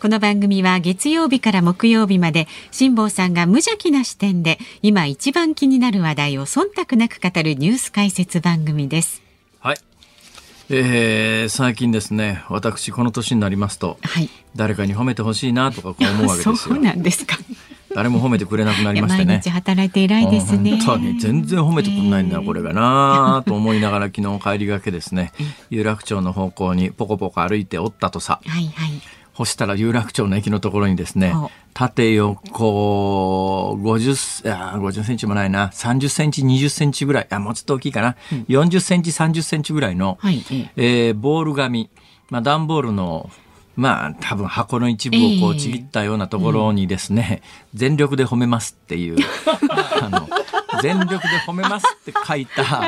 この番組は月曜日から木曜日まで辛坊さんが無邪気な視点で今一番気になる話題を忖度なく語るニュース解説番組です。はい。えー、最近ですね私この年になりますと、はい、誰かに褒めてほしいなとかこう思うわけですよ。そうなんですか。誰も褒めてくれなくなりましてね。毎日働いて偉いですね。本当に全然褒めてくれないんだ、これがなと思いながら昨日帰りがけですね、有楽町の方向にポコポコ歩いておったとさ。はいはい。干したら有楽町の駅のところにですね、縦横50、あ50センチもないな、30センチ、20センチぐらい、あ、もうちょっと大きいかな、うん、40センチ、30センチぐらいの、はい、えー、ボール紙、まあ、段ボールのまあ多分箱の一部をこうちぎったようなところにですね、えーうん、全力で褒めますっていう あの全力で褒めますって書いた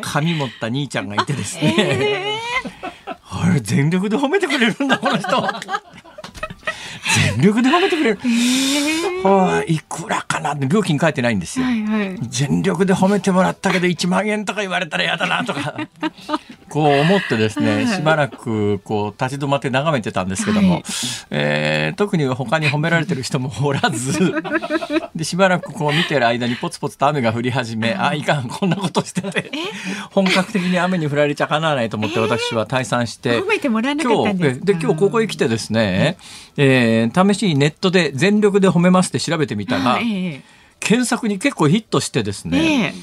紙持った兄ちゃんがいてですね、えー、あれ全力で褒めてくれるんだこの人。全力で褒めてくれる。はい、いくらかな。って料金書いてないんですよ、はいはい。全力で褒めてもらったけど1万円とか言われたら嫌だなとか、こう思ってですね、しばらくこう立ち止まって眺めてたんですけども、はい、えー、特に他に褒められてる人もおらず、で、しばらくこう見てる間にポツポツと雨が降り始め、あ、いかん、こんなことしてて、本格的に雨に降られちゃかなわないと思って私は退散して、褒めてもらわなかったんですで、今日ここへ来てですね、えー、試しにネットで全力で褒めますって調べてみたら、検索に結構ヒットしてですね、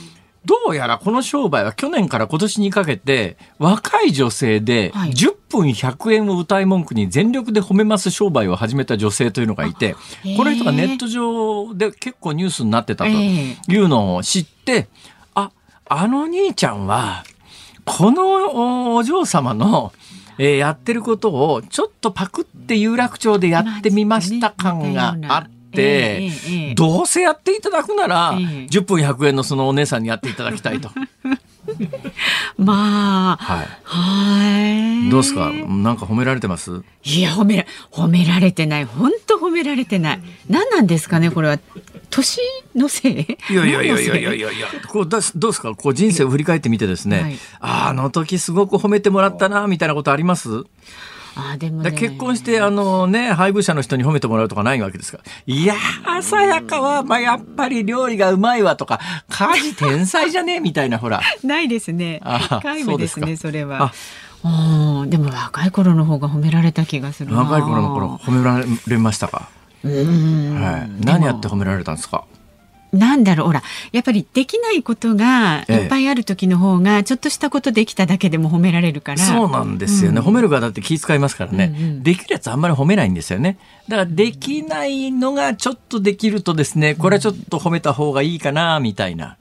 どうやらこの商売は去年から今年にかけて若い女性で10分100円を歌い文句に全力で褒めます商売を始めた女性というのがいて、この人がネット上で結構ニュースになってたというのを知って、あ、あの兄ちゃんはこのお嬢様のえー、やってることをちょっとパクって有楽町でやってみました感があって、どうせやっていただくなら、10分100円のそのお姉さんにやっていただきたいと。まあ、はい。はい。どうですか？なんか褒められてます？いや、褒めら、褒められてない。本当褒められてない。何なんですかねこれは。年のせい？いやいやいやいやいやいやいやこうどうですか？こう人生を振り返ってみてですね、はい、あの時すごく褒めてもらったなみたいなことあります？あでも、ね、結婚してあのね配偶者の人に褒めてもらうとかないわけですかいやさやかは、まあ、やっぱり料理がうまいわとか家事天才じゃねみたいなほら。ないですね。皆無ですねそれは。あでも若い頃の方が褒められた気がする若い頃の頃褒められましたか？はい、何やって褒められたんですか？なんだろうほらやっぱりできないことがいっぱいある時の方が、ちょっとしたことできただけでも褒められるから。そうなんですよね、うん、褒める側だって気遣いますからね、うんうん、できるやつあんまり褒めないんですよね。だからできないのがちょっとできるとですねこれはちょっと褒めた方がいいかなみたいな、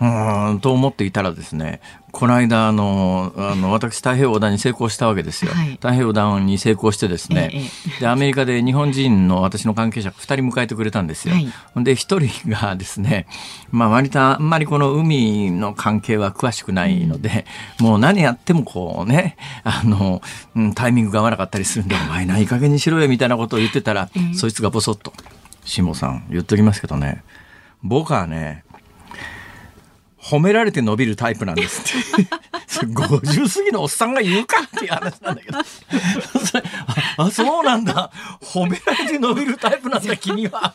うん、うんと思っていたらですねこの間あのあの私太平洋横断に成功したわけですよ、はい、太平洋横断に成功してですね、ええ、でアメリカで日本人の私の関係者が2人迎えてくれたんですよ、はい、で1人がですね、まあ、割とあんまりこの海の関係は詳しくないので、うん、もう何やってもこうねあの、うん、タイミングが合わなかったりするんで「お前ないい加減にしろよ」みたいなことを言ってたら、そいつがボソッと「下さん言っときますけどね僕はね褒められて伸びるタイプなんですって。50過ぎのおっさんが言うかっていう話なんだけど。あそうなんだ。褒められて伸びるタイプなんだ君は。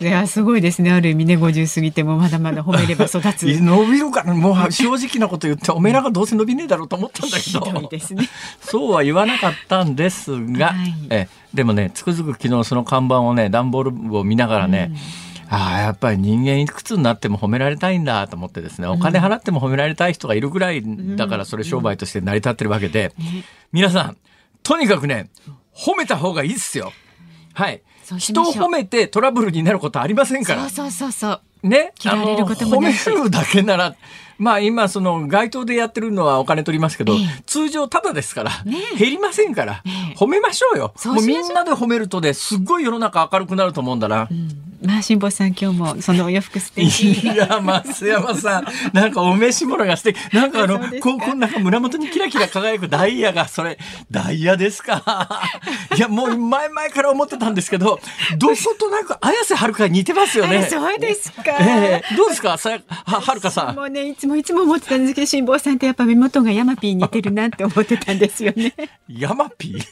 いやすごいですね。ある意味ね50過ぎてもまだまだ褒めれば育つ。伸びるかもう正直なこと言っておめえらがどうせ伸びねえだろうと思ったんだけど。ね、そうは言わなかったんですが、はい、えでもねつくづく昨日その看板をね段ボールを見ながらね、うんああやっぱり人間いくつになっても褒められたいんだと思ってですねお金払っても褒められたい人がいるぐらいだからそれ商売として成り立ってるわけで、皆さんとにかくね褒めた方がいいっすよ。はい。人を褒めてトラブルになることありませんから。そうそうそうね、あの褒めるだけならまあ今その街頭でやってるのはお金取りますけど、ええ、通常ただですから、ね、減りませんから、褒めましょうよ。もうみんなで褒めるとね、すっごい世の中明るくなると思うんだな。うんまあ辛坊さん今日もそのお洋服素敵。いや増山さんなんかお召し物が素敵。なんかあのここなんか胸元にキラキラ輝くダイヤがそれダイヤですか？いやもう前々から思ってたんですけどどことなく綾瀬はるかに似てますよね。そうですか、えー、どうですか？さははるかさん。もうねいつもいつも思ってたんですけど辛坊さんってやっぱ目元がヤマピー似てるなって思ってたんですよね。ヤマピー？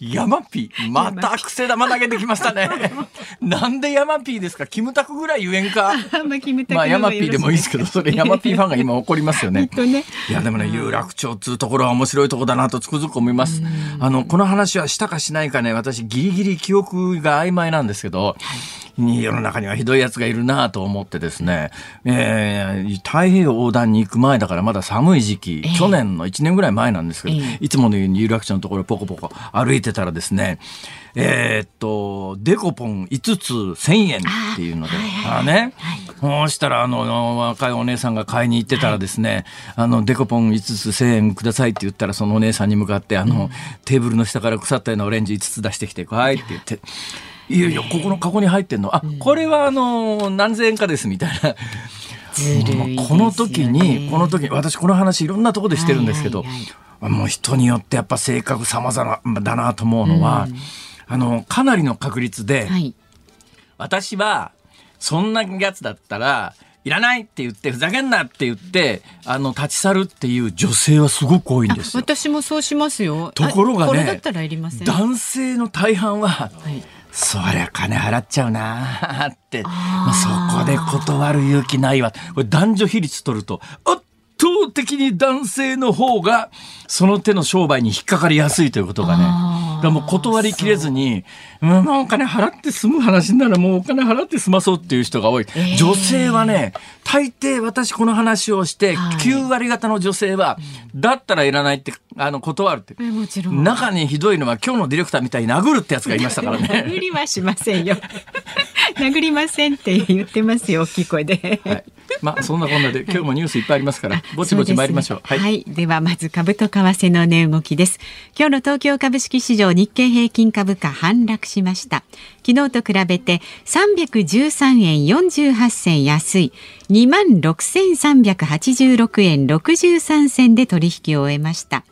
ヤマピー？また癖玉投げてきましたね。なんでヤマピーですか？キムタクぐらい言えんか？まあキムタクまあヤマピーでもいいですけどそれヤマピーファンが今怒りますよね。ね。いやでもね有楽町っつうところは面白いとこだなとつくづく思います。あのこの話はしたかしないかね？私ギリギリ記憶が曖昧なんですけど、はい。世の中にはひどい奴がいるなと思ってですね、えー、太平洋横断に行く前だからまだ寒い時期、えー、去年の1年ぐらい前なんですけど、えー、いつものように有楽町のところポコポコ歩いてたらですね、えー、っと、デコポン5つ1000円っていうので、あね、そうしたら、あの、若いお姉さんが買いに行ってたらですね、あの、デコポン5つ1000円くださいって言ったら、そのお姉さんに向かって、あの、テーブルの下から腐ったようなオレンジ5つ出してきて、はいって言って、いやいや、ここのカゴに入ってんの。あ、これはあの、何千円かです、みたいな。この時に、この時に、私この話いろんなところでしてるんですけど、もう人によってやっぱ性格様々だなと思うのは、あの、かなりの確率で、私は、そんなやつだったら、いらないって言ってふざけんなって言ってあの立ち去るっていう女性はすごく多いんです私もそうしますよ。ところがね男性の大半は、はい。そりゃ金払っちゃうなって、まあ、そこで断る勇気ないわ。これ男女比率取ると、圧倒的に男性の方がその手の商売に引っかかりやすいということがね。だもう断りきれずに、うん、お金払って済む話ならもうお金払って済まそうっていう人が多い。えー、女性はね、大抵私この話をして、9割方の女性は、だったらいらないってあの断るって、もちろん。中にひどいのは今日のディレクターみたいに殴るってやつがいましたからね。殴りはしませんよ。殴りませんって言ってますよ大きい声で、はい、まあそんなこんなで今日もニュースいっぱいありますからぼちぼち参りましょう、ね、はい、はい、ではまず株と為替の値動きです。今日の東京株式市場日経平均株価反落しました。昨日と比べて313円48銭安い。2万6386円63銭で取引を終えました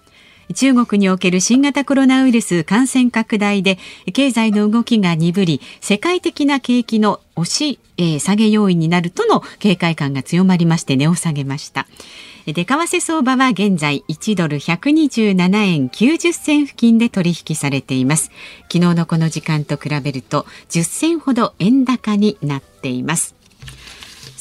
中国における新型コロナウイルス感染拡大で経済の動きが鈍り世界的な景気の押し、えー、下げ要因になるとの警戒感が強まりまして値を下げました。で為替相場は現在1ドル127円90銭付近で取引されています。昨日のこの時間と比べると10銭ほど円高になっています。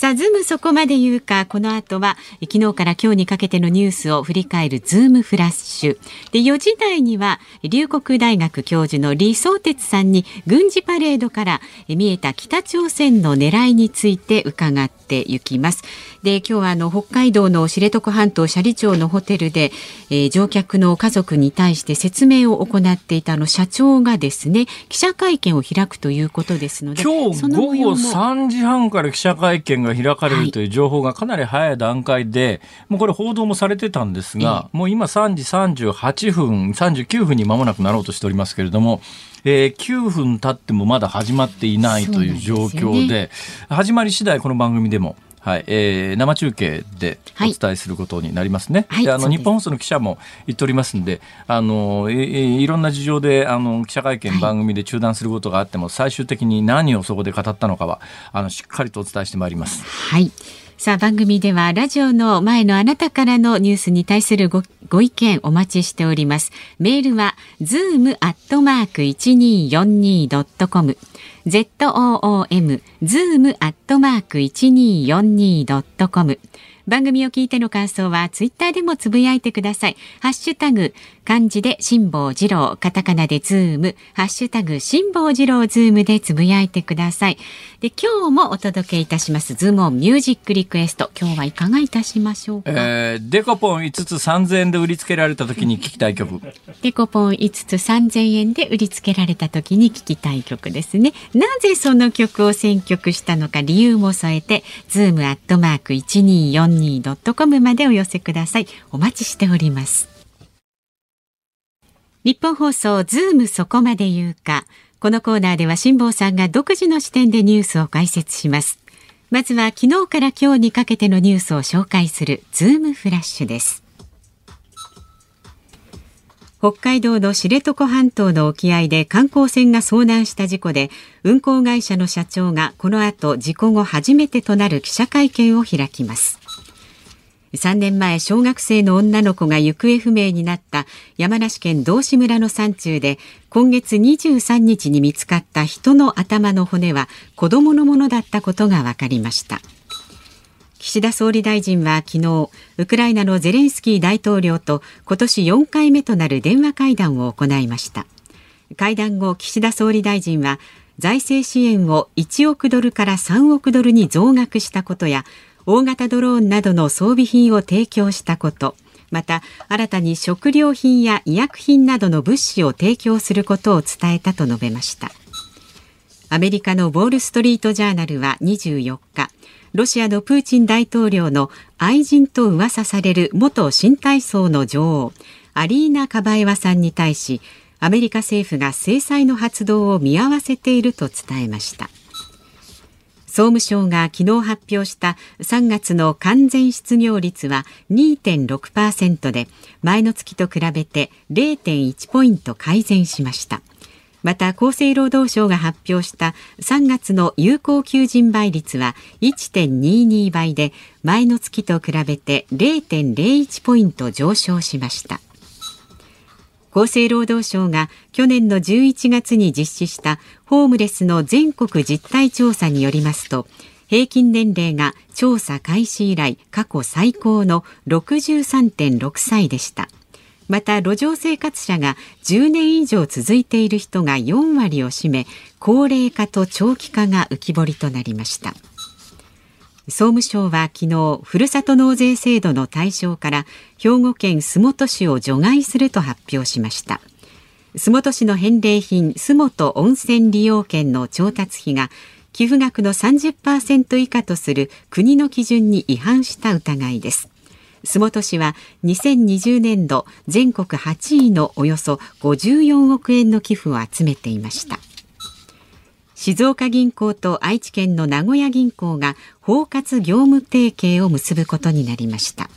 さあ、ズームそこまで言うか、この後は、昨日から今日にかけてのニュースを振り返るズームフラッシュ。で、4時台には、龍谷大学教授の李相哲さんに、軍事パレードから見えた北朝鮮の狙いについて伺っていきます。で、今日はあの、北海道の知床半島斜里町のホテルで、えー、乗客の家族に対して説明を行っていたあの、社長がですね、記者会見を開くということですので、今日午後3時半から記者会見がが開かれるという情報がかなり早い段階で、もうこれ報道もされてたんですが、もう今3時38分、39分に間もなくなろうとしておりますけれども、えー、9分経ってもまだ始まっていないという状況で、でね、始まり次第この番組でもはい、えー、生中継でお伝えすることになりますね。はい、であの日本放送の記者も言っておりますんで、あのえー、いろんな事情であの記者会見、番組で中断することがあっても、最終的に何をそこで語ったのかはあのしっかりとお伝えしてまいります。はい。さあ番組ではラジオの前のあなたからのニュースに対するごご意見お待ちしております。メールは zoom アットマーク一二四二ドットコム zoom ズームアットマーク一二四二ドットコム。番組を聞いての感想はツイッターでもつぶやいてください。ハッシュタグ、漢字で辛坊治郎、カタカナでズーム、ハッシュタグ、辛坊治郎ズームでつぶやいてください。で、今日もお届けいたします、ズームオンミュージックリクエスト。今日はいかがいたしましょうか？えー、デコポン5つ3000円で売りつけられた時に聞きたい曲。デコポン5つ3000円で売りつけられた時に聞きたい曲ですね。なぜその曲を選曲したのか理由も添えて、ズームアットマーク1242 12.com までお寄せください。お待ちしております。ニッポン放送ズームそこまで言うか。このコーナーでは辛坊さんが独自の視点でニュースを解説します。まずは昨日から今日にかけてのニュースを紹介するズームフラッシュです。北海道の知床半島の沖合で観光船が遭難した事故で運航会社の社長がこの後事故後初めてとなる記者会見を開きます。3年前小学生の女の子が行方不明になった山梨県道志村の山中で今月23日に見つかった人の頭の骨は子供のものだったことが分かりました。岸田総理大臣は昨日ウクライナのゼレンスキー大統領と今年4回目となる電話会談を行いました。会談後岸田総理大臣は財政支援を1億ドルから3億ドルに増額したことや大型ドローンなどの装備品を提供したことまた新たに食料品や医薬品などの物資を提供することを伝えたと述べました。アメリカのウォール・ストリート・ジャーナルは24日ロシアのプーチン大統領の愛人と噂される元新体操の女王アリーナ・カバエワさんに対しアメリカ政府が制裁の発動を見合わせていると伝えました。総務省が昨日発表した3月の完全失業率は2.6%で前の月と比べて0.1ポイント改善しました。また厚生労働省が発表した3月の有効求人倍率は1.22倍で前の月と比べて0.01ポイント上昇しました。厚生労働省が去年の11月に実施したホームレスの全国実態調査によりますと平均年齢が調査開始以来過去最高の63.6歳でした。また路上生活者が10年以上続いている人が4割を占め高齢化と長期化が浮き彫りとなりました。総務省は昨日ふるさと納税制度の対象から兵庫県洲本市を除外すると発表しました。洲本市の返礼品洲本温泉利用券の調達費が寄付額の30%以下とする国の基準に違反した疑いです。洲本市は2020年度全国8位のおよそ54億円の寄付を集めていました。静岡銀行と愛知県の名古屋銀行が包括業務提携を結ぶことになりました。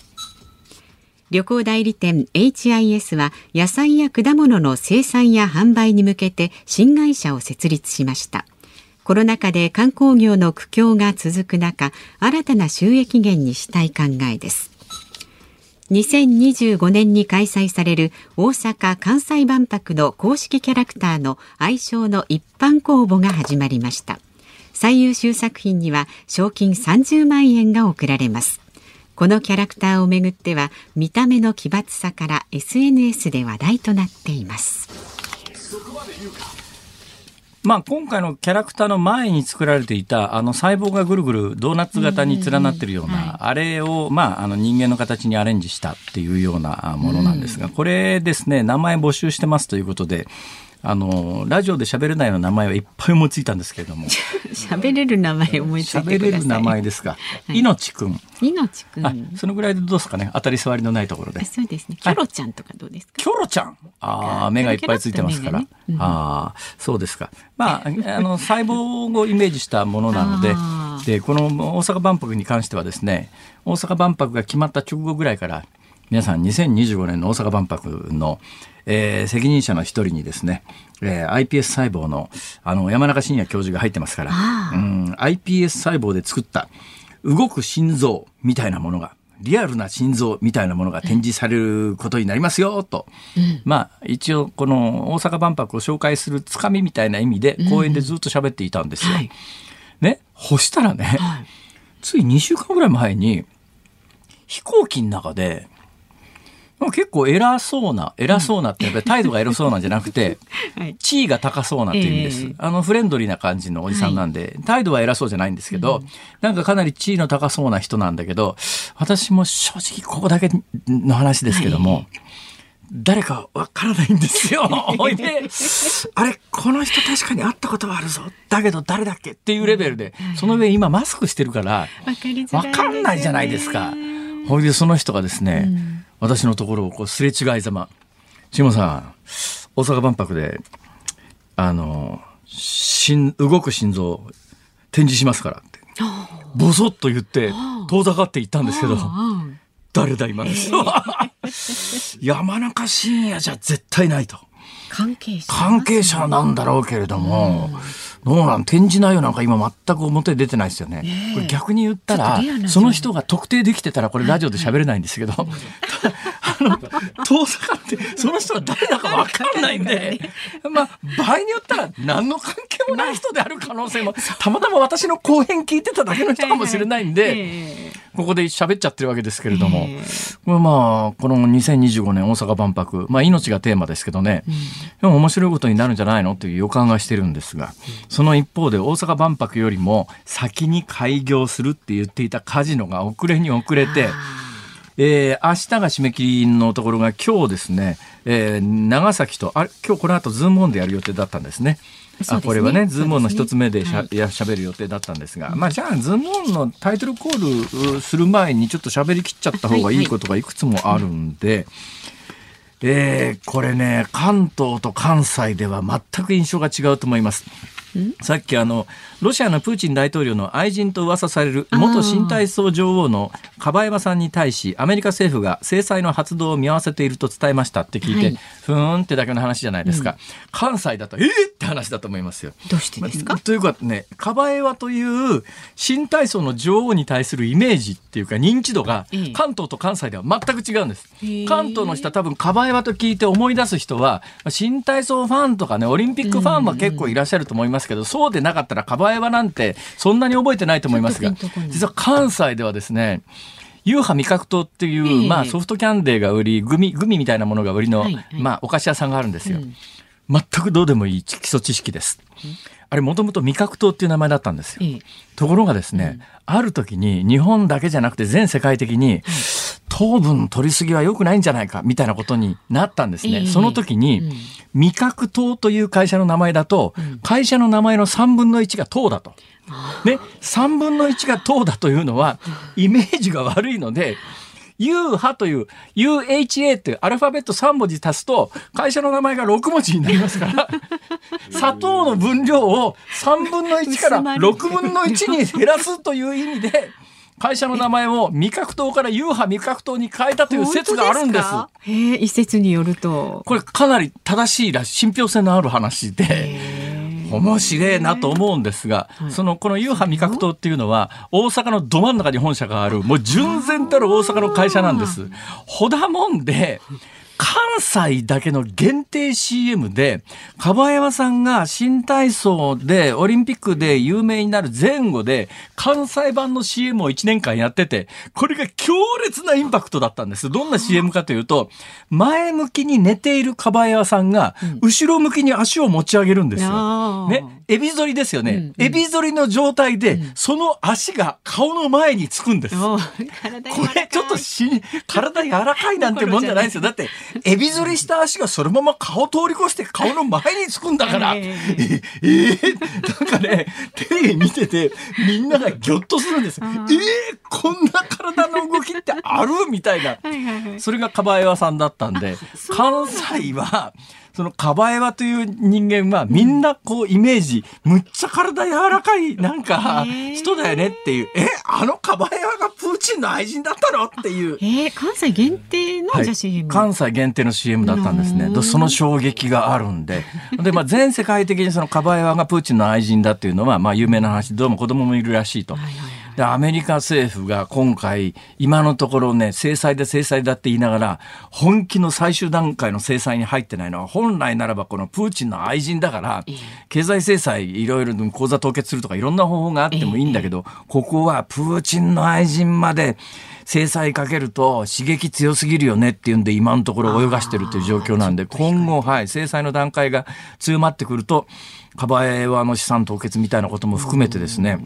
旅行代理店 HIS は野菜や果物の生産や販売に向けて新会社を設立しました。コロナ禍で観光業の苦境が続く中新たな収益源にしたい考えです。2025年に開催される大阪・関西万博の公式キャラクターの愛称の一般公募が始まりました。最優秀作品には賞金30万円が贈られます。このキャラクターをめぐっては見た目の奇抜さから SNS で話題となっています。まあ、今回のキャラクターの前に作られていたあの細胞がぐるぐるドーナツ型に連なってるような、あれを、まあ、あの人間の形にアレンジしたっていうようなものなんですが、これですね名前募集してますということであのラジオで喋れないような名前はいっぱい思いついたんですけれども。喋れる名前思いついて喋れる名前ですか、はい、命くん。命くん。そのぐらいでどうですかね？当たり障りのないところで。そうですね。キョロちゃんとかどうですか、キョロちゃん。ああ目がいっぱいついてますから、ね。うん、ああそうですか。まああの細胞をイメージしたものなので でこの大阪万博に関してはですね大阪万博が決まった直後ぐらいから皆さん2025年の大阪万博のえー、責任者の一人にですね、えー、iPS 細胞のあの山中伸也教授が入ってますから、うん、iPS 細胞で作った動く心臓みたいなものがリアルな心臓みたいなものが展示されることになりますよと、うん、まあ一応この大阪万博を紹介するつかみみたいな意味で講演でずっと喋っていたんですよ。うんはい、ね、ほしたらね、はい、つい2週間ぐらい前に飛行機の中で結構偉そうな、偉そうなってやっぱり態度が偉そうなんじゃなくて、はい、地位が高そうなっていう意味です、えー、あのフレンドリーな感じのおじさんなんで、はい、態度は偉そうじゃないんですけど、うん、なんかかなり地位の高そうな人なんだけど、私も正直ここだけの話ですけども、はい。誰かわからないんですよ。おいで、あれ、この人確かに会ったことはあるぞ。だけど誰だっけっていうレベルで、その上今マスクしてるから、わかんないじゃないですか。ほいでその人がですね、うん私のところをこうすれ違いざま、下さん、大阪万博で、あの、心動く心臓展示しますからって。ボソッと言って遠ざかっていったんですけど誰だ今です、山中伸也じゃ絶対ないと関係者関係者なんだろうけれども、どうなん展示内容なんか今全く表出てないですよね。これ逆に言ったら、その人が特定できてたらこれラジオで喋れないんですけど、あの、遠ざかって、その人が誰だかわかんないんで、まあ、場合によったら何の関係もない人である可能性も、たまたま私の講演聞いてただけの人かもしれないんで、ここで喋っちゃってるわけですけれども、まあ、この2025年大阪万博、まあ命がテーマですけどね、でも面白いことになるんじゃないのという予感がしてるんですが、その一方で大阪万博よりも先に開業するって言っていたカジノが遅れに遅れて、えー、明日が締め切りのところが今日ですね、えー、長崎と、あ今日この後ズームオンでやる予定だったんですね。あこれはね、ズームオンの一つ目でしゃ,、はい、や喋る予定だったんですが、まあじゃあ、ズームオンのタイトルコールする前にちょっと喋りきっちゃった方がいい。ことがいくつもあるんで、はいはいえー、これね、関東と関西では全く印象が違うと思います。さっきあのロシアのプーチン大統領の愛人と噂される元新体操女王のカバエワさんに対しアメリカ政府が制裁の発動を見合わせていると伝えましたって聞いて、はい、ふーんってだけの話じゃないですか、うん、関西だとえー、って話だと思いますよ。どうしてですか、というかねカバエワという新体操の女王に対するイメージっていうか認知度が関東と関西では全く違うんです。関東の人は多分カバエワと聞いて思い出す人は新体操ファンとかねオリンピックファンは結構いらっしゃると思いますけど、そうでなかったらカバエワなんてそんなに覚えてないと思いますが、実は関西ではですね、ユーハ味覚糖っていう、まあソフトキャンデーが売り、グミ、グミみたいなものが売りの、まあお菓子屋さんがあるんですよ。全くどうでもいい基礎知識です。あれもともと味覚糖っていう名前だったんですよ。ところがですね、ある時に日本だけじゃなくて全世界的に、糖分取りすぎは良くないんじゃないかみたいなことになったんですね。その時に、味覚糖という会社の名前だと、会社の名前の3分の1が糖だと。ね、3分の1が糖だというのは、イメージが悪いので、U 派という UHA っていうアルファベット3文字足すと会社の名前が6文字になりますから 砂糖の分量を3分の1から6分の1に減らすという意味で会社の名前を味覚糖からユーハ味覚糖に変えたという説があるんです。ですへ一説によると。これかなり正しいら信憑性のある話で。面白いなと思うんですが、そのこのユーハ味覚糖っていうのは大阪のど真ん中に本社があるもう純然たる大阪の会社なんです。ほだもんで関西だけの限定 CM で、樺山さんが新体操でオリンピックで有名になる前後で、関西版の CM を1年間やってて、これが強烈なインパクトだったんです。どんな CM かというと、前向きに寝ている樺山さんが、後ろ向きに足を持ち上げるんですよ。ね。エビ反りですよね。エビ反りの状態で、その足が顔の前につくんです。これちょっとし、体柔らかいなんてもんじゃないですよ。だって、エビ反りした足がそのまま顔通り越して顔の前につくんだから、えー、えー、なんかね、テレビ見ててみんながぎょっとするんです。えー、こんな体の動きってある？みたいな。それがカバエワさんだったんで、関西は、そのカバエワという人間はみんなこうイメージ、むっちゃ体柔らかいなんか人だよねっていう、え、あのカバエワがプーチンの愛人だったのっていう。えー、関西限定の、はい、CM? 関西限定の CM だったんですね。その衝撃があるんで。で、まあ全世界的にそのカバエワがプーチンの愛人だっていうのは、まあ有名な話、どうも子供もいるらしいと。はいはいで、アメリカ政府が今回、今のところね、制裁で制裁だって言いながら、本気の最終段階の制裁に入ってないのは、本来ならばこのプーチンの愛人だから、経済制裁いろいろ口座凍結するとかいろんな方法があってもいいんだけど、ここはプーチンの愛人まで、制裁かけると刺激強すぎるよねっていうんで今のところ泳がしてるという状況なんで今後はい制裁の段階が強まってくるとカバエワの資産凍結みたいなことも含めてですね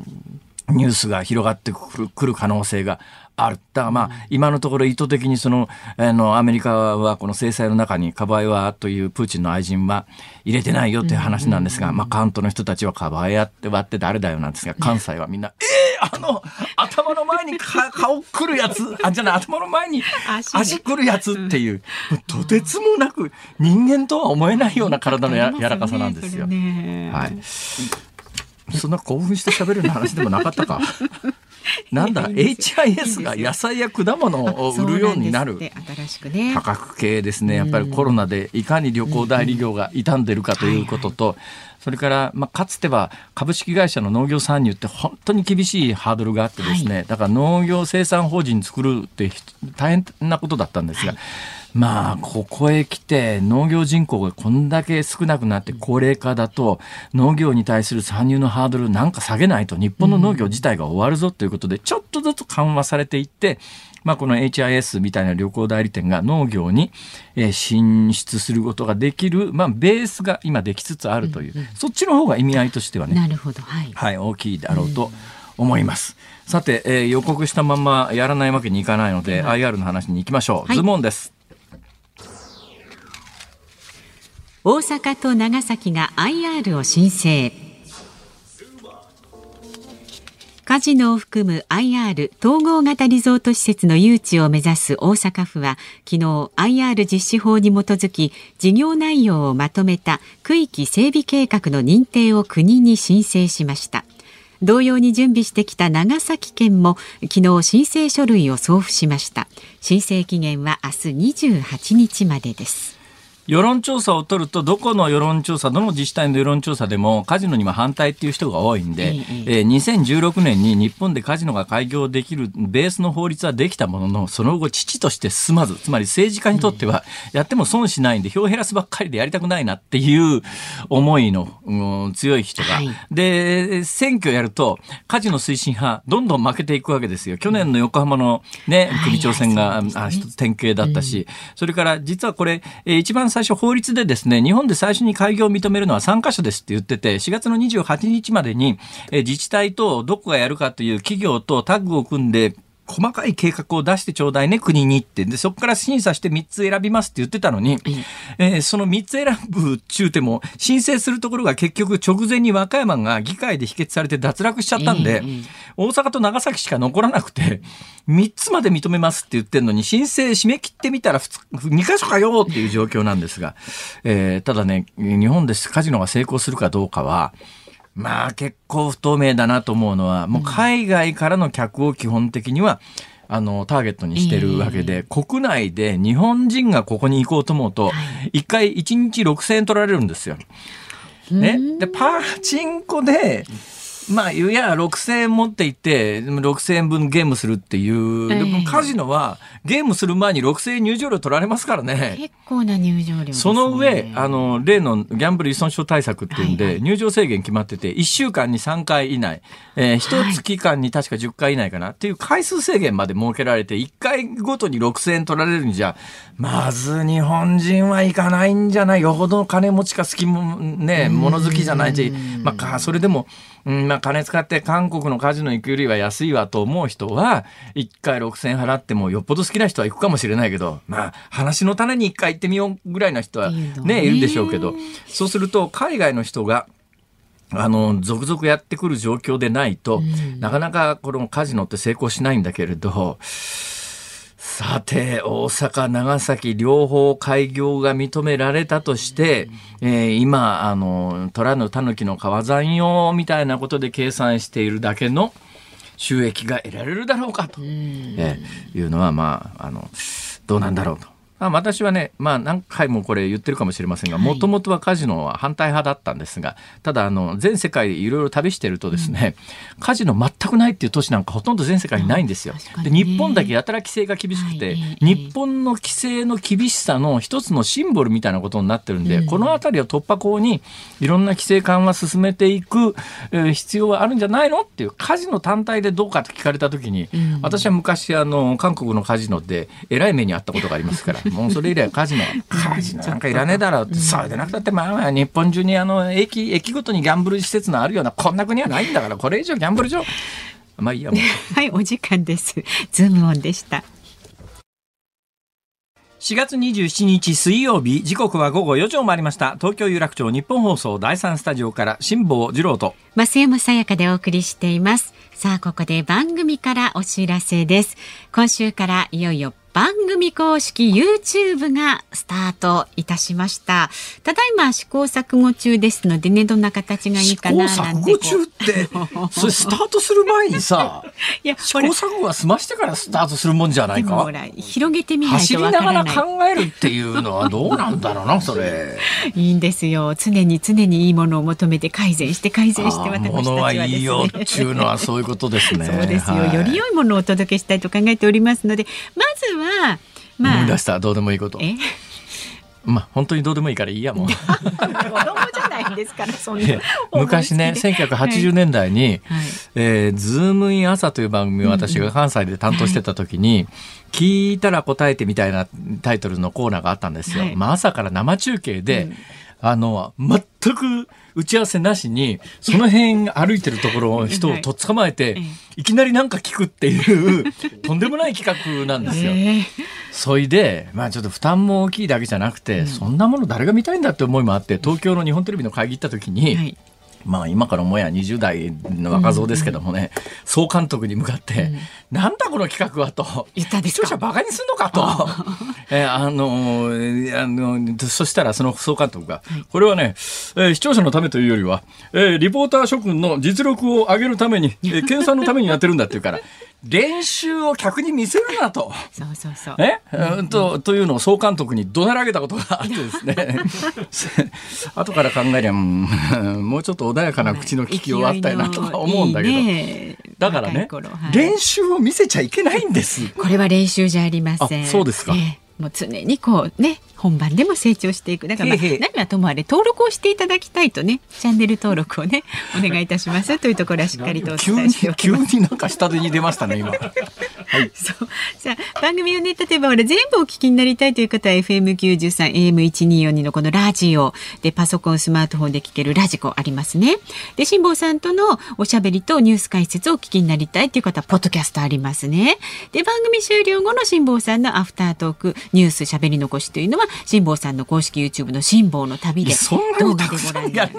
ニュースが広がってくる可能性がある。だまあ、今のところ意図的にその、あの、アメリカはこの制裁の中にカバエワというプーチンの愛人は入れてないよという話なんですが、まあ、関東の人たちはカバエワって誰だよなんですが、関西はみんな、えあの頭の前に顔くるやつあじゃない頭の前に足。くるやつっていう、とてつもなく人間とは思えないような体のや柔らかさなんですよ。はい。そんな興奮して喋るような話でもなかったか。なんだ HIS が野菜や果物を売るようになる。価格系ですね。やっぱりコロナでいかに旅行代理業が傷んでるかということと、それから、まあ、かつては株式会社の農業参入って本当に厳しいハードルがあってですね、はい、だから農業生産法人作るって大変なことだったんですが、はいまあ、ここへ来て農業人口がこんだけ少なくなって高齢化だと農業に対する参入のハードルなんか下げないと日本の農業自体が終わるぞということでちょっとずつ緩和されていって、まあ、この HIS みたいな旅行代理店が農業に進出することができる、まあ、ベースが今できつつあるという、うんうん、そっちの方が意味合いとしてはねなるほど、はい、はい、大きいだろうと思います。さて、えー、予告したままやらないわけにいかないので、はい、IR の話に行きましょう。はい、ズモンです。大阪と長崎が IR を申請。カジノを含む IR 統合型リゾート施設の誘致を目指す大阪府は昨日 IR 実施法に基づき事業内容をまとめた区域整備計画の認定を国に申請しました。同様に準備してきた長崎県も昨日申請書類を送付しました。申請期限は明日28日までです。世論調査を取ると、どこの世論調査、どの自治体の世論調査でも、カジノにも反対っていう人が多いんで、ええー、2016年に日本でカジノが開業できるベースの法律はできたものの、その後、父として進まず、つまり政治家にとっては、やっても損しないんで、票を減らすばっかりでやりたくないなっていう思いの、うん、強い人が、はい、で、選挙やると、カジノ推進派、どんどん負けていくわけですよ。去年の横浜のね、首長選が、あ一つ典型だったし、うん、それから実はこれ、一番最最初法律でですね、日本で最初に開業を認めるのは3カ所ですって言ってて、4月の28日までに、え自治体とどこがやるかという企業とタッグを組んで、細かい計画を出してちょうだいね、国にって。で、そこから審査して3つ選びますって言ってたのに、えー、その3つ選ぶ中でも、申請するところが結局直前に和歌山が議会で否決されて脱落しちゃったんで、大阪と長崎しか残らなくて、3つまで認めますって言ってるのに、申請締め切ってみたら2箇所かよっていう状況なんですが、えー、ただね、日本でカジノが成功するかどうかは、まあ結構不透明だなと思うのは、もう海外からの客を基本的には、あの、ターゲットにしてるわけで、国内で日本人がここに行こうと思うと、一回1日6000円取られるんですよ。ね。で、パチンコで、まあ、いや、6000円持って行って、6000円分ゲームするっていう。でもカジノは、ゲームする前に6000円入場料取られますからね。結構な入場料、ね、その上、あの、例のギャンブル依存症対策っていうんで、はいはい、入場制限決まってて、1週間に3回以内、えー、1月間に確か10回以内かなっていう回数制限まで設けられて、1回ごとに6000円取られるんじゃ、まず日本人はいかないんじゃない。よほど金持ちか好きも、ね、物好きじゃないし、まあ、それでも、うんまあ、金使って韓国のカジノ行くよりは安いわと思う人は、1回6000円払ってもよっぽど好きな人は行くかもしれないけど、まあ、話の種に1回行ってみようぐらいの人はね、いるでしょうけど、そうすると海外の人が、あの、続々やってくる状況でないと、なかなかこのカジノって成功しないんだけれど、さて、大阪、長崎、両方開業が認められたとして、えー、今、あの、虎の狸の川山用みたいなことで計算しているだけの収益が得られるだろうかと、えー、いうのは、まあ、あの、どうなんだろうと。あ私はね、まあ、何回もこれ言ってるかもしれませんがもともとはカジノは反対派だったんですがただあの全世界いろいろ旅してるとですね、うん、カジノ全くないっていう都市なんかほとんど全世界にないんですよ。で日本だけやたら規制が厳しくて、はい、日本の規制の厳しさの一つのシンボルみたいなことになってるんで、うん、この辺りを突破口にいろんな規制緩和進めていく、えー、必要はあるんじゃないのっていうカジノ単体でどうかって聞かれた時に、うん、私は昔あの韓国のカジノでえらい目にあったことがありますから。もうそれ以来カジノ、カジノなんかいらねえだろうって、そうでなくたって、まあ、日本中にあの、駅、駅ごとにギャンブル施設のあるような、こんな国はないんだから、これ以上ギャンブル場。まあいいや、もう。はい、お時間です。ズームオンでした。4月27日水曜日時刻は午後4時を回りました東京有楽町日本放送第三スタジオから辛坊治郎と増山さやかでお送りしていますさあここで番組からお知らせです今週からいよいよ番組公式 YouTube がスタートいたしました。ただいま試行錯誤中ですのでね、どんな形がいいかななんて。試行錯誤中って、それスタートする前にさ、いや試行錯誤は済ましてからスタートするもんじゃないか？ほら、広げてみないと走りながら考えるっていうのはどうなんだろうな、それ。いいんですよ。常に常にいいものを求めて改善して改善して私たちは、ね、ものはいいよっていうのはそういうことですね。そうですよ、はい、より良いものをお届けしたいと考えておりますので、まずはは、まあ、思い出したどうでもいいこと。まあ本当にどうでもいいからいいやもう。子供じゃないですからそんな。昔ね1980年代に、はい、えー、ズームイン朝という番組を私が関西で担当してた時に、うんうん聞いたら答えてみたいなタイトルのコーナーがあったんですよ。はい、まあ朝から生中継で、うん、あの全く打ち合わせなしに、その辺歩いてるところを 人をとっ捕まえて、いきなりなんか聞くっていう、とんでもない企画なんですよ。そいで、まあちょっと負担も大きいだけじゃなくて、そんなもの誰が見たいんだって思いもあって、東京の日本テレビの会議行った時に、まあ今からもや20代の若造ですけどもね、うんうん、総監督に向かって、うん、なんだこの企画はと、視聴者バカにすんのかと、えー、あのあの、そしたらその総監督が、はい、これはね、えー、視聴者のためというよりは、えー、リポーター諸君の実力を上げるために、えー、研鑽のためにやってるんだっていうから、練習を客に見せるなと。そうそうそう。ね、うん、と、というのを総監督に怒鳴られたことがあってですね。後から考えりゃ、うん、もうちょっと穏やかな口の利きようあったよなとか思うんだけど。いいね、だからね、はい、練習を見せちゃいけないんです。これは練習じゃありません。そうですか。えー、もう常にこうね本番でも成長していくだから、まあ、何はともあれ登録をしていただきたいとねチャンネル登録をねお願いいたしますというところはしっかりとお伝えしておきます急になんか下手に出ましたね今。はい、そうさあ番組をね例えば俺全部お聞きになりたいという方は FM93 AM1242 のこのラジオでパソコンスマートフォンで聞けるラジコありますね。で辛坊さんとのおしゃべりとニュース解説をお聞きになりたいという方はポッドキャストありますね。で番組終了後の辛坊さんのアフタートークニュースしゃべり残しというのは辛坊さんの公式 YouTube の辛抱の旅で動画でご覧になる。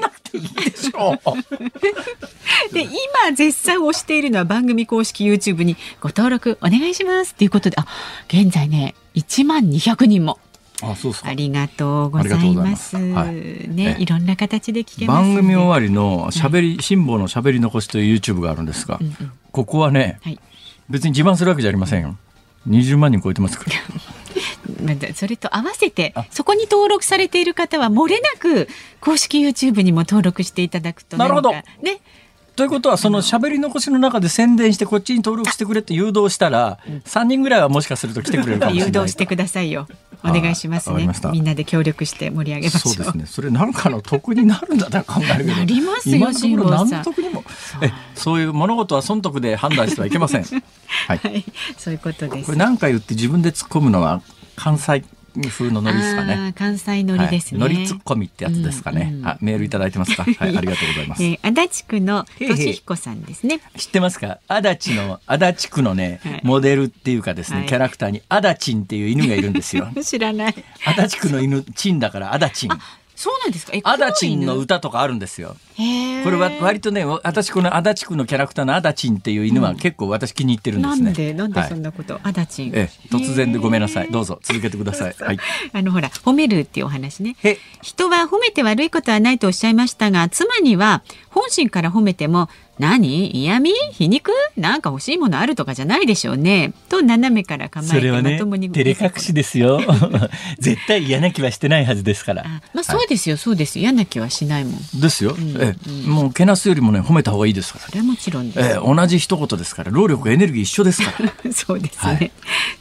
で今絶賛推しているのは番組公式 YouTube にご登録お願いしますっていうことであ現在ね1万200人も。あそうありがとうございます。はい、ね、いろんな形で聞け番組終わりのしゃべり、辛抱のしゃべり残しという YouTube があるんですが、うんうん、ここはね、はい、別に自慢するわけじゃありませんよ。20万人超えてますから。それと合わせてそこに登録されている方は漏れなく公式 YouTube にも登録していただくとなるほど。ね。ということはその喋り残しの中で宣伝してこっちに登録してくれって誘導したら3人ぐらいはもしかすると来てくれるかもしれない誘導してくださいよ。お願いしますね。みんなで協力して盛り上げましょう。そうですね。それなんかの得になるんだったら考えるけどな。りますよ今のところ何の得にもえそういう物事は損得で判断してはいけません。はい、はい、そういうことです。これ何か言って自分で突っ込むのは関西風のノリですかね。関西ノリですね。はい、ノリツッコミってやつですかね。うんうん、あメールいただいてますか？はい、ありがとうございます。えー、足立区の俊彦さんですね。知ってますか？足立の足立区のね、はい、モデルっていうかですね、キャラクターに足立んっていう犬がいるんですよ。知らない。足立区の犬チンだから足立ん。そうなんですか？アダチンの歌とかあるんですよ。これは割とね、私このアダチクのキャラクターのアダチンっていう犬は結構私気に入ってるんですね。なんでなんでそんなこと、はい、アダチン。ええ、突然でごめんなさい。どうぞ続けてください。はい。あのほら褒めるっていうお話ね。人は褒めて悪いことはないとおっしゃいましたが、妻には本心から褒めても何？嫌味？皮肉？なんか欲しいものあるとかじゃないでしょうね。と斜めから構えてそれはね、照れ隠しですよ。絶対嫌な気はしてないはずですから。まあそうですよ、そうです嫌な気はしないもん。ですよ。うん、えもうけなすよりもね褒めた方がいいですから。それはもちろんえ同じ一言ですから、労力エネルギー一緒ですから。そうですね、はい、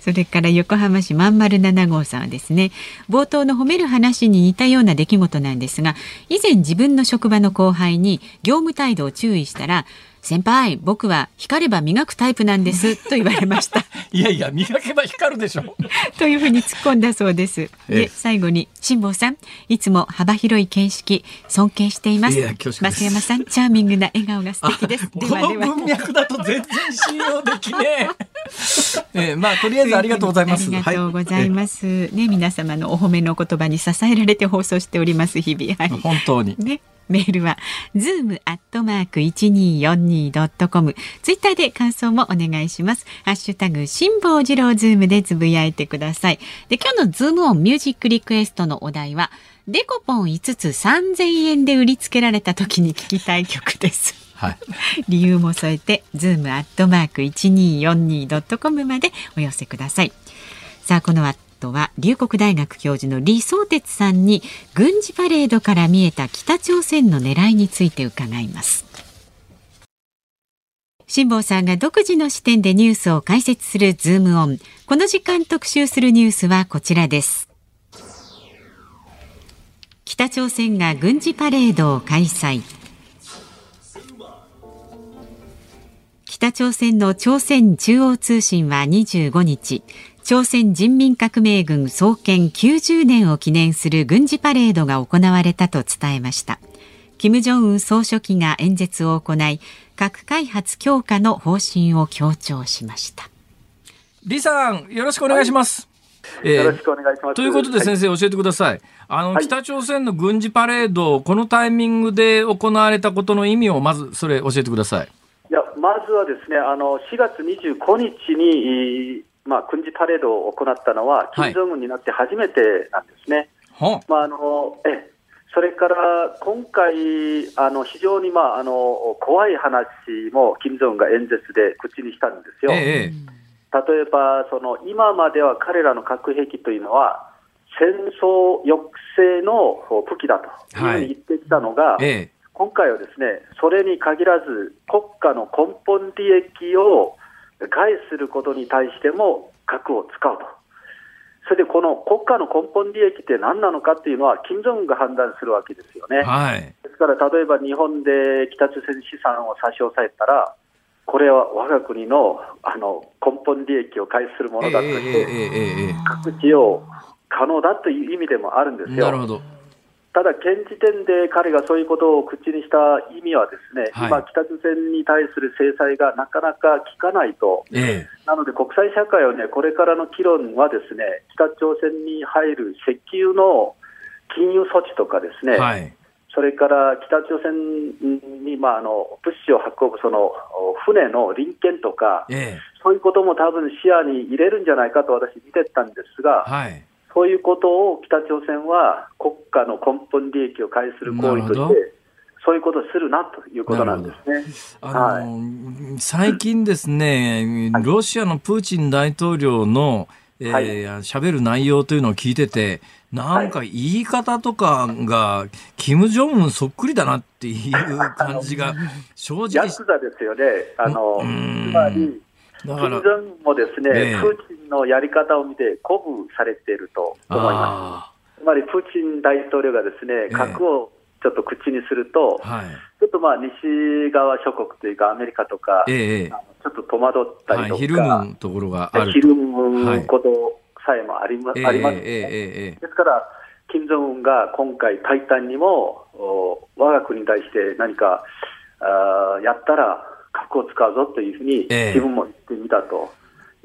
それから横浜市まんまる七号さんはですね、冒頭の褒める話に似たような出来事なんですが、以前自分の職場の後輩に業務態度を注意したら。先輩僕は光れば磨くタイプなんです と言われました。いやいや磨けば光るでしょ。というふうに突っ込んだそうです。で最後に辛坊さんいつも幅広い見識尊敬しています。増山さんチャーミングな笑顔が素敵です。この文脈だと全然信用できねえ えー、まあとりあえずありがとうございますありがとうございます、はい、ね皆様のお褒めの言葉に支えられて放送しております日々、はい、本当にねメールは zoom アットマーク一二四二ドットコム。ツイッターで感想もお願いします。ハッシュタグ辛坊治郎ズームでつぶやいてください。で今日のズームオンミュージックリクエストのお題はデコポン五つ三千円で売りつけられた時に聞きたい曲です。はい、理由も添えてズームアットマーク一二四二ドットコムまでお寄せください。さあこの後は龍谷大学教授の李相哲さんに軍事パレードから見えた北朝鮮の狙いについて伺います。辛坊さんが独自の視点でニュースを解説するズームオン。この時間特集するニュースはこちらです。北朝鮮が軍事パレードを開催。北朝鮮の朝鮮中央通信は25日朝鮮人民革命軍創建90年を記念する軍事パレードが行われたと伝えました金正恩総書記が演説を行い核開発強化の方針を強調しました李さんよろしくお願いします、はい、よろしくお願いします。ということで先生、教えてください。あの、はい、北朝鮮の軍事パレード、このタイミングで行われたことの意味をまずそれ教えてください。まずはですね、あの、4月25日に、まあ、軍事パレードを行ったのは、金正恩になって初めてなんですね。はい、まあ、あのえそれから今回、あの非常に、まあ、あの怖い話も金正恩が演説で口にしたんですよ。ええ、例えばその、今までは彼らの核兵器というのは、戦争抑制の武器だと言ってきたのが、はいえ、今回はですねそれに限らず、国家の根本利益を害することに対しても核を使うと。それでこの国家の根本利益って何なのかっていうのは、金正恩が判断するわけですよね。はい、ですから、例えば日本で北朝鮮資産を差し押さえたら、これは我が国のあの根本利益を害するものだとして、核使用可能だという意味でもあるんですよ。なるほどただ、現時点で彼がそういうことを口にした意味は、ですね、はい、今、北朝鮮に対する制裁がなかなか効かないと、ええ、なので国際社会はね、これからの議論は、ですね北朝鮮に入る石油の金融措置とかですね、はい、それから北朝鮮に、まあ、あの物資を運ぶその船の臨検とか、ええ、そういうことも多分視野に入れるんじゃないかと私、見てたんですが。はいそういうことを北朝鮮は国家の根本利益を害する行為として、そういうことをするなということなんですね。あの、はい、最近ですね、ロシアのプーチン大統領の、えー、喋、はい、る内容というのを聞いてて、なんか言い方とかが、金正恩そっくりだなっていう感じが、正直。ヤクザですよね。あの、つまり、金正恩もですね、え。ー、プーチンのやり方を見て鼓舞されていると思います。つまりプーチン大統領がですね、核をちょっと口にすると、ちょっとまあ西側諸国というか、アメリカとか、えー、ちょっと戸惑ったりとか、はい、ひるむところがあるひるむことさえもあり,、まあります。ね、ですから、金正恩が今回、タイタンにも我が国に対して何かあやったら、核を使うぞというふうに、自分も言ってみたと。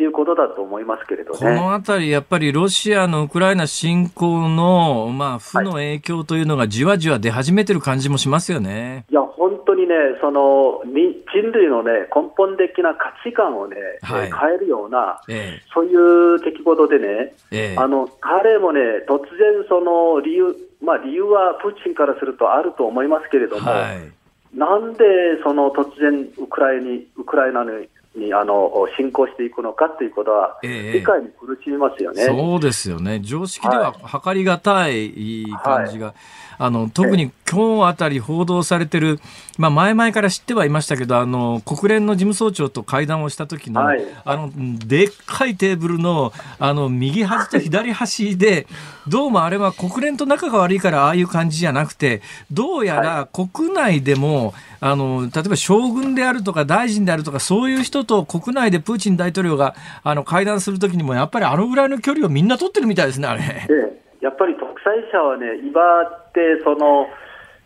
いうことだと思いますけれど、ね、このあたり、やっぱりロシアのウクライナ侵攻の、まあ、負の影響というのがじわじわ出始めてる感じもしますよね。いや、本当にね、その人類の、ね、根本的な価値観をね、はい、変えるような、ええ、そういう出来事でね、え、あの彼もね、突然、その理由、まあ、理由はプーチンからするとあると思いますけれども、はいなんでその突然ウクライに、ウクライナににあの侵攻していくのかということは、理解に苦しみますよね、えそうですよね、常識では測りがたい感じが、はい、あの特に今日あたり報道されてる、まあ、前々から知ってはいましたけど、あの、国連の事務総長と会談をした時の、はい、あの、でっかいテーブルの、あの、右端と左端で、どうもあれは国連と仲が悪いからああいう感じじゃなくて、どうやら国内でも、あの、例えば将軍であるとか大臣であるとか、そういう人と国内でプーチン大統領が、あの、会談するときにも、やっぱりあのぐらいの距離をみんな取ってるみたいですね、あれ。やっぱり独裁者はね、威張って、その、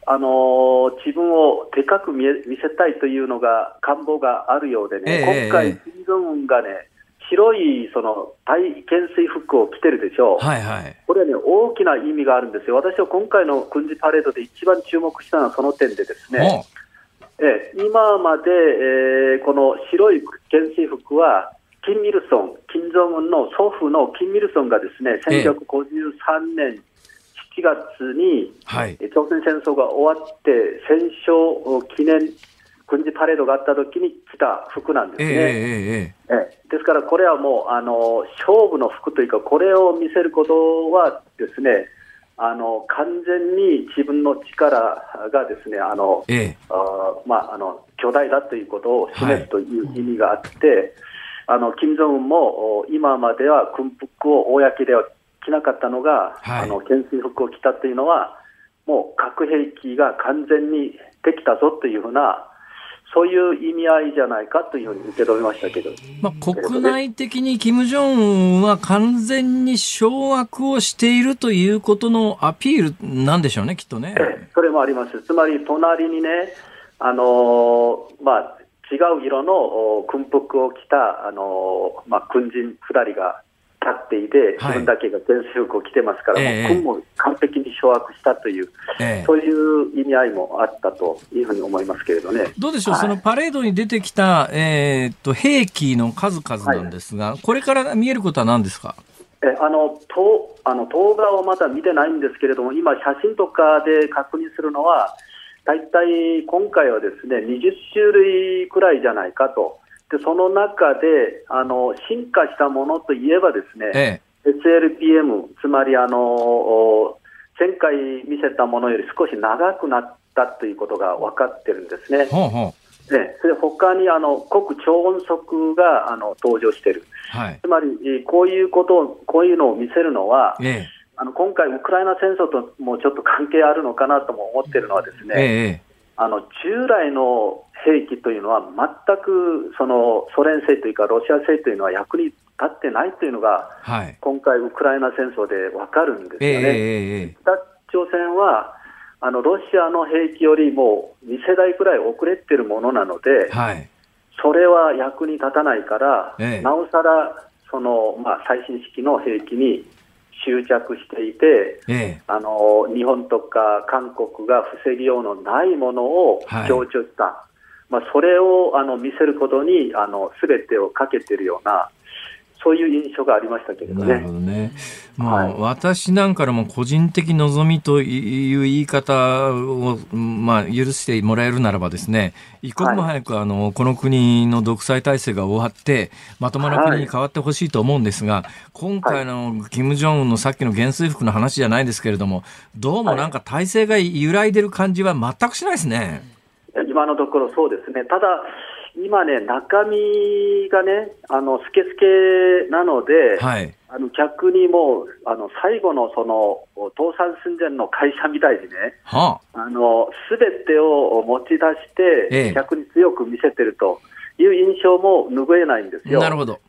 あの自分をでかく見見せたいというのが願望があるようでね、えー、今回、金正恩がね、白いその大懸垂服を着てるでしょう、はいはい、これはね、大きな意味があるんですよ、私は今回の軍事パレードで一番注目したのはその点で、ですね、え今まで、えー、この白い懸垂服は、キン・ミルソン、金正恩の祖父のキン・ミルソンがですね、1953年7月に、はい、朝鮮戦争が終わって、戦勝記念軍事パレードがあった時に着た服なんですね。えー、えー、ですから、これはもうあの勝負の服というか、これを見せることはですね、あの完全に自分の力がですね、あの、えー、あまああの巨大だということを示すという意味があって、はい、あの金正恩も今までは軍服を公では着なかったのが、はい、あの懸垂服を着たというのは、もう核兵器が完全にできたぞというふうな、そういう意味合いじゃないかというふうに受け止めましたけど、まあ、国内的に金正恩は完全に掌握をしているということのアピールなんでしょうね、きっとね。それもあります。つまり、隣にね、あのー、まあ、違う色の軍服を着た、あのー、まあ、軍人2人が立っていて、自分だけが全数服を着てますから、はい、もう軍も完璧に掌握したという、えー、そういう意味合いもあったというふうに思いますけれどね。どうでしょう、はい、そのパレードに出てきた、えー、っと兵器の数々なんですが、はい、これから見えることは何ですか？えあのとあの動画をまだ見てないんですけれども、今、写真とかで確認するのは、大体今回はですね20種類くらいじゃないかと。でその中であの進化したものといえばですね、ええ、SLPM、つまりあの前回見せたものより少し長くなったということが分かってるんですね。ほうほう。でそれ他にあの極超音速があの登場している、はい、つまりこういうことを、こういうのを見せるのは、ええ、あの今回、ウクライナ戦争ともちょっと関係あるのかなとも思っているのは、ですね、え、あの従来の兵器というのは、全くそのソ連製というか、ロシア製というのは役に立ってないというのが、はい、今回、ウクライナ戦争で分かるんですよね。えー、北朝鮮はあのロシアの兵器よりも2世代くらい遅れてるものなので、はい、それは役に立たないから、えー、なおさらその、まあ、最新式の兵器に執着していて、ええ、あの日本とか韓国が防ぎようのないものを強調した、はい、まあ、それをあの見せることにあの全てをかけているような、そういう印象がありましたけれどね。なるほどね。まあ、はい、私なんかのも個人的望みという言い方を、まあ、許してもらえるならばですね、一刻も早く、あの、この国の独裁体制が終わって、まともな国に変わってほしいと思うんですが、今回の金正恩のさっきの元帥服の話じゃないですけれども、どうもなんか体制が揺らいでる感じは全くしないですね。今のところそうですね。ただ、今ね、中身がね、あの、スケスケなので、はい、あの逆にもう、あの、最後のその、倒産寸前の会社みたいにね、すべてを持ち出して、逆に強く見せてるという印象も拭えないんですよ。なるほど。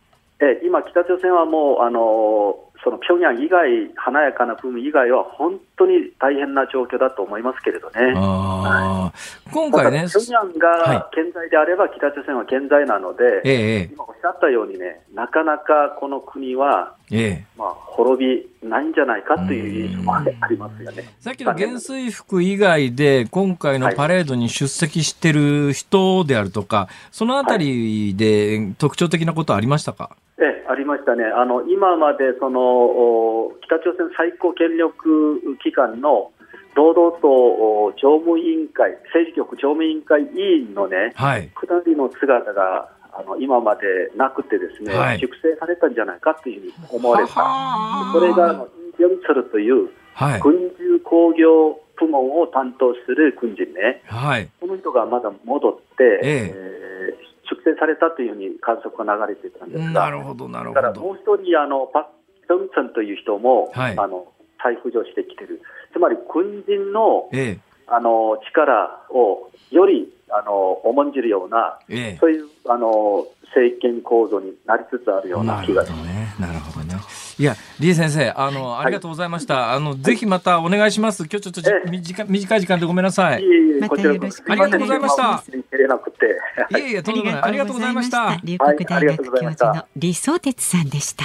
え今、北朝鮮はもう、あのその平壌以外、華やかな部分以外は、本当に大変な状況だと思いますけれどね。はい、今回ね、平壌が健在であれば、北朝鮮は健在なので、ええ、今おっしゃったようにね、なかなかこの国は、ええ。まあ、滅びないんじゃないかという印象もありますよね。さっきの元帥服以外で、今回のパレードに出席してる人であるとか、はい、そのあたりで特徴的なことありましたか、えありましたね、あの今までその北朝鮮最高権力機関の労働党常務委員会、政治局常務委員会委員のね、はい、下りの姿があの今までなくてですね、はい、熟成されたんじゃないかというふうに思われた、それがイン・ビョンチョルという、軍需工業部門を担当する軍人ね、はい、この人がまだ戻って、ええ。ー、出世されたというふうに観測が流れてたんですが、なるほどなるほど。だからもう一人あの、パク・ヒョンチョンという人も、はい、あの再浮上してきてる、つまり軍人の,、ええ、あの力をよりあの重んじるような、ええ、そういうあの政権構造になりつつあるような気がします。なるほどね。いや、李先生、あの、はい、ありがとうございました。あの、ぜひまたお願いします。今日ちょっとじ、え短短い時間でごめんなさい。いえいえ、こちらこありがとうございました。いえいえ、とんでもない。ありがとうございました。龍谷大学教授の李相哲さんでした。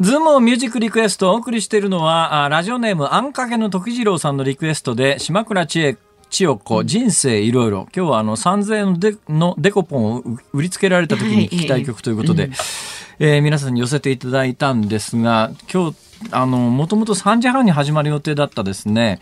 ズームオンミュージックリクエストをお送りしているのは、ラジオネームあんかけの時次郎さんのリクエストで、島倉千恵千代子、人生いろいろ。今日はあの3000円のデのデコポンを売りつけられた時に聞きたい曲ということで、はいえー、皆さんに寄せていただいたんですが、今日、あの、もともと3時半に始まる予定だったですね、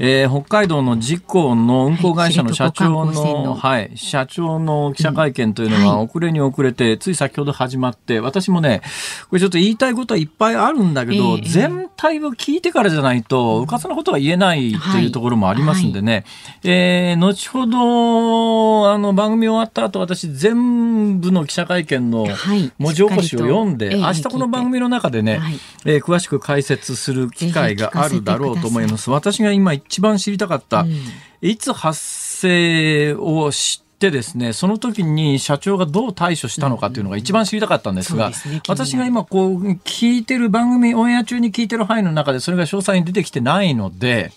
えー、北海道の事故の運航会社の社長の、はい、社長の記者会見というのが遅れに遅れて、つい先ほど始まって、私もね、これちょっと言いたいことはいっぱいあるんだけど、全体を聞いてからじゃないと、うかつなことは言えないというところもありますんでね、えー、後ほど、あの、番組終わった後、私、全部の記者会見の文字起こしを読んで、明日この番組の中でね、えー、詳しく解説する機会があるだろうと思います。私が今一番知りたかった、うん、いつ発生を知ってですね、その時に社長がどう対処したのかっていうのが一番知りたかったんですが、うんね、私が今こう聞いてる番組、オンエア中に聞いてる範囲の中でそれが詳細に出てきてないので、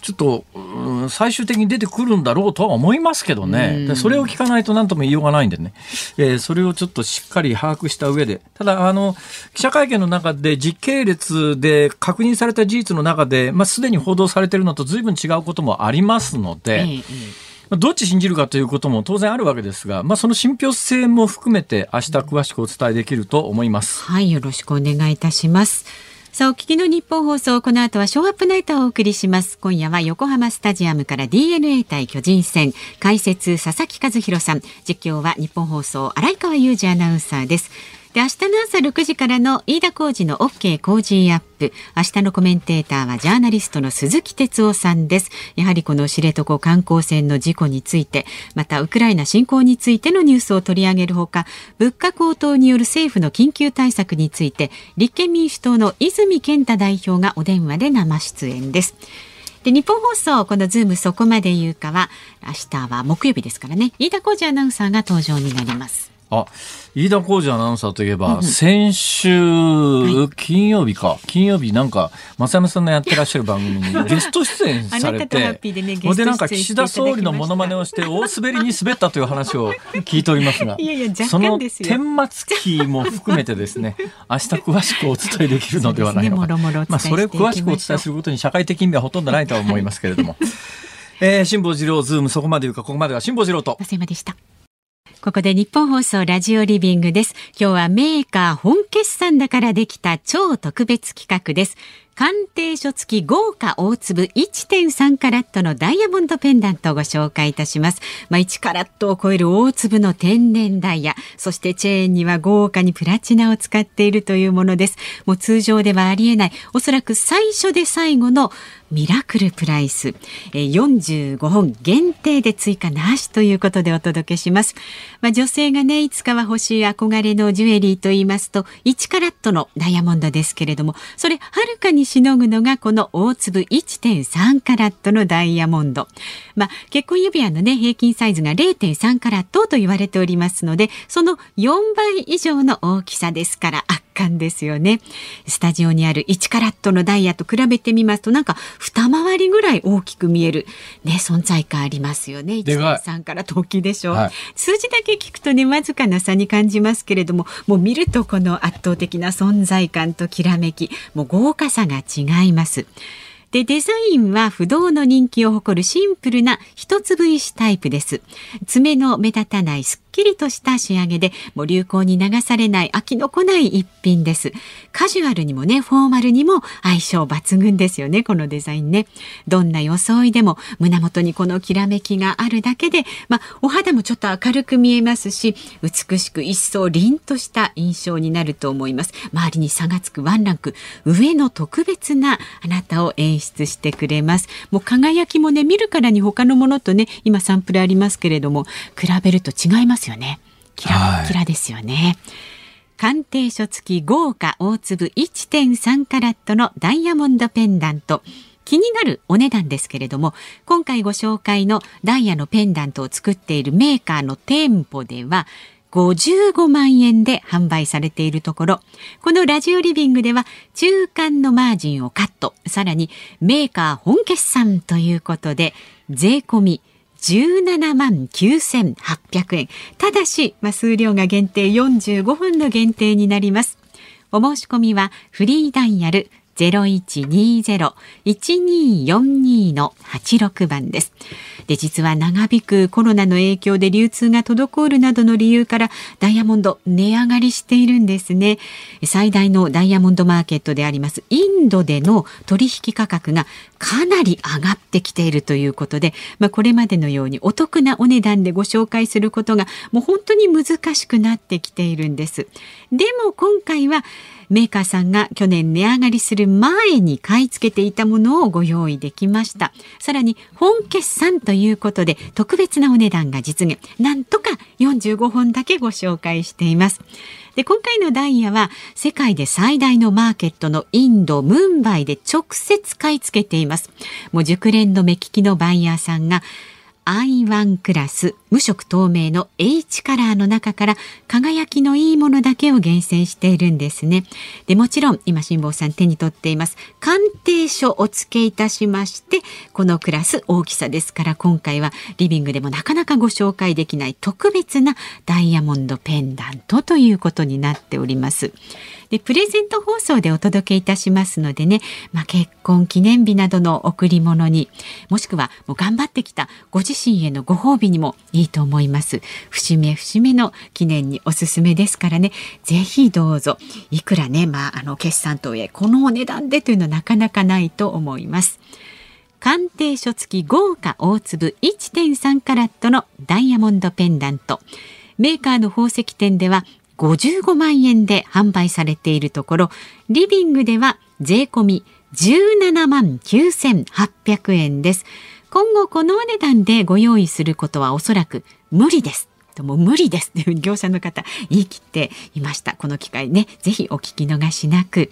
ちょっと、うん、最終的に出てくるんだろうとは思いますけどね、それを聞かないと何とも言いようがないんでね、えー、それをちょっとしっかり把握した上で、ただ、あの、記者会見の中で時系列で確認された事実の中で、まあ、すでに報道されているのと随分違うこともありますので、どっち信じるかということも当然あるわけですが、まあ、その信憑性も含めて明日詳しくお伝えできると思います。はい、よろしくお願いいたします。さあお聞きの日本放送この後はショーアップナイトをお送りします。今夜は横浜スタジアムから DNA 対巨人戦。解説佐々木和弘さん。実況は日本放送荒井川裕二アナウンサーです。で明日の朝6時からの飯田浩二の OK 工事アップ。明日のコメンテーターはジャーナリストの鈴木哲夫さんです。やはりこの知床観光船の事故についてまたウクライナ侵攻についてのニュースを取り上げるほか物価高騰による政府の緊急対策について立憲民主党の泉健太代表がお電話で生出演です。で日本放送このズームそこまで言うかは明日は木曜日ですからね。飯田浩二アナウンサーが登場になります。あ飯田浩二アナウンサーといえば、うん、先週、金曜日か、金曜日なんか、松山さんのやってらっしゃる番組に ゲスト出演されて、でね、でなんか岸田総理のモノマネをして大滑りに滑ったという話を 聞いておりますが、いやいやその顛末期も含めてですね、明日詳しくお伝えできるのではないのか。ね、まあそれを詳しくお伝えすることに社会的意味はほとんどないとは思いますけれども。えー、辛坊治郎ズームそこまで言うかここまでは辛坊治郎と。増山でした。ここでニッポン放送ラジオリビングです。今日はメーカー本決算だからできた超特別企画です。鑑定書付き豪華大粒1.3カラットのダイヤモンドペンダントをご紹介いたします。まあ、1カラットを超える大粒の天然ダイヤ、そしてチェーンには豪華にプラチナを使っているというものです。もう通常ではありえない、おそらく最初で最後のミラクルプライス、45本限定で追加なしということでお届けします。まあ、女性がね、いつかは欲しい憧れのジュエリーと言いますと、1カラットのダイヤモンドですけれども、それはるかにしのぐのがこの大粒1.3カラットのダイヤモンド。まあ、結婚指輪のね、平均サイズが0.3カラットと言われておりますので、その4倍以上の大きさですから、圧巻ですよね。スタジオにある1カラットのダイヤと比べてみますと、なんか二回りぐらい大きく見える、ね、存在感ありますよね。1.3カラット大きいでしょう、はい、数字だけ聞くとね、わずかな差に感じますけれども、もう見るとこの圧倒的な存在感ときらめき、もう豪華さが違います。で、デザインは不動の人気を誇るシンプルな一粒石タイプです。爪の目立たないすっきりとした仕上げで、もう流行に流されない飽きのこない一品です。カジュアルにもね、フォーマルにも相性抜群ですよね、このデザインね。どんな装いでも胸元にこのきらめきがあるだけで、まあ、お肌もちょっと明るく見えますし、美しく一層凛とした印象になると思います。周りに差がつくワンランク、上の特別なあなたを演出してくれますもう輝きもね見るからに他のものとね今サンプルありますけれども比べると違いますよね。キラキラですよね、鑑定書付き豪華大粒1.3カラットのダイヤモンドペンダント。気になるお値段ですけれども今回ご紹介のダイヤのペンダントを作っているメーカーの店舗では55万円で販売されているところ、このラジオリビングでは中間のマージンをカット、さらにメーカー本決算ということで、税込み17万9800円。ただし、まあ、数量が限定45分の限定になります。お申し込みはフリーダイヤル0120-1242の86番です。で、実は長引くコロナの影響で流通が滞るなどの理由からダイヤモンド値上がりしているんですね。最大のダイヤモンドマーケットでありますインドでの取引価格がかなり上がってきているということで、まあ、これまでのようにお得なお値段でご紹介することがもう本当に難しくなってきているんです。でも今回はメーカーさんが去年値上がりする前に買い付けていたものをご用意できました。さらに本決算ということで特別なお値段が実現。なんとか45本だけご紹介しています。で今回のダイヤは世界で最大のマーケットのインドムンバイで直接買い付けています。もう熟練の目利きのバイヤーさんが I1 クラス無色透明の H カラーの中から輝きのいいものだけを厳選しているんですね。でもちろん今辛坊さん手に取っています鑑定書を付けいたしましてこのクラス大きさですから今回はリビングでもなかなかご紹介できない特別なダイヤモンドペンダントということになっております。でプレゼント放送でお届けいたしますのでね、まあ、結婚記念日などの贈り物にもしくはもう頑張ってきたご自身へのご褒美にもいいと思います。節目節目の記念におすすめですからねぜひどうぞいくらねまああの決算とはいえこのお値段でというのはなかなかないと思います。鑑定書付き豪華大粒1.3カラットのダイヤモンドペンダント。メーカーの宝石店では55万円で販売されているところリビングでは税込み17万9800円です。今後このお値段でご用意することはおそらく無理です。とも無理ですという業者の方言い切っていました。この機会ねぜひお聞き逃しなく。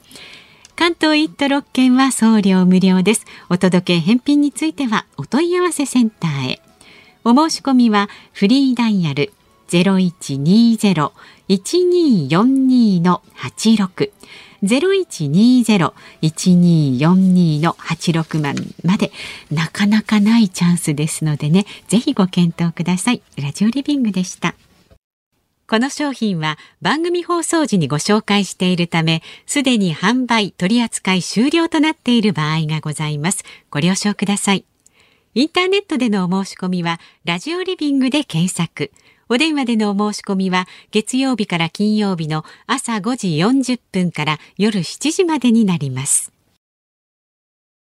関東一都六県は送料無料です。お届け返品についてはお問い合わせセンターへ。お申し込みはフリーダイヤル0120 1242-86 0120-1242-86番までなかなかないチャンスですのでね。ぜひご検討ください。ラジオリビングでした。この商品は番組放送時にご紹介しているためすでに販売取扱い終了となっている場合がございます。ご了承ください。インターネットでのお申し込みはラジオリビングで検索「お電話でのお申し込みは月曜日から金曜日の朝5時40分から夜7時までになります。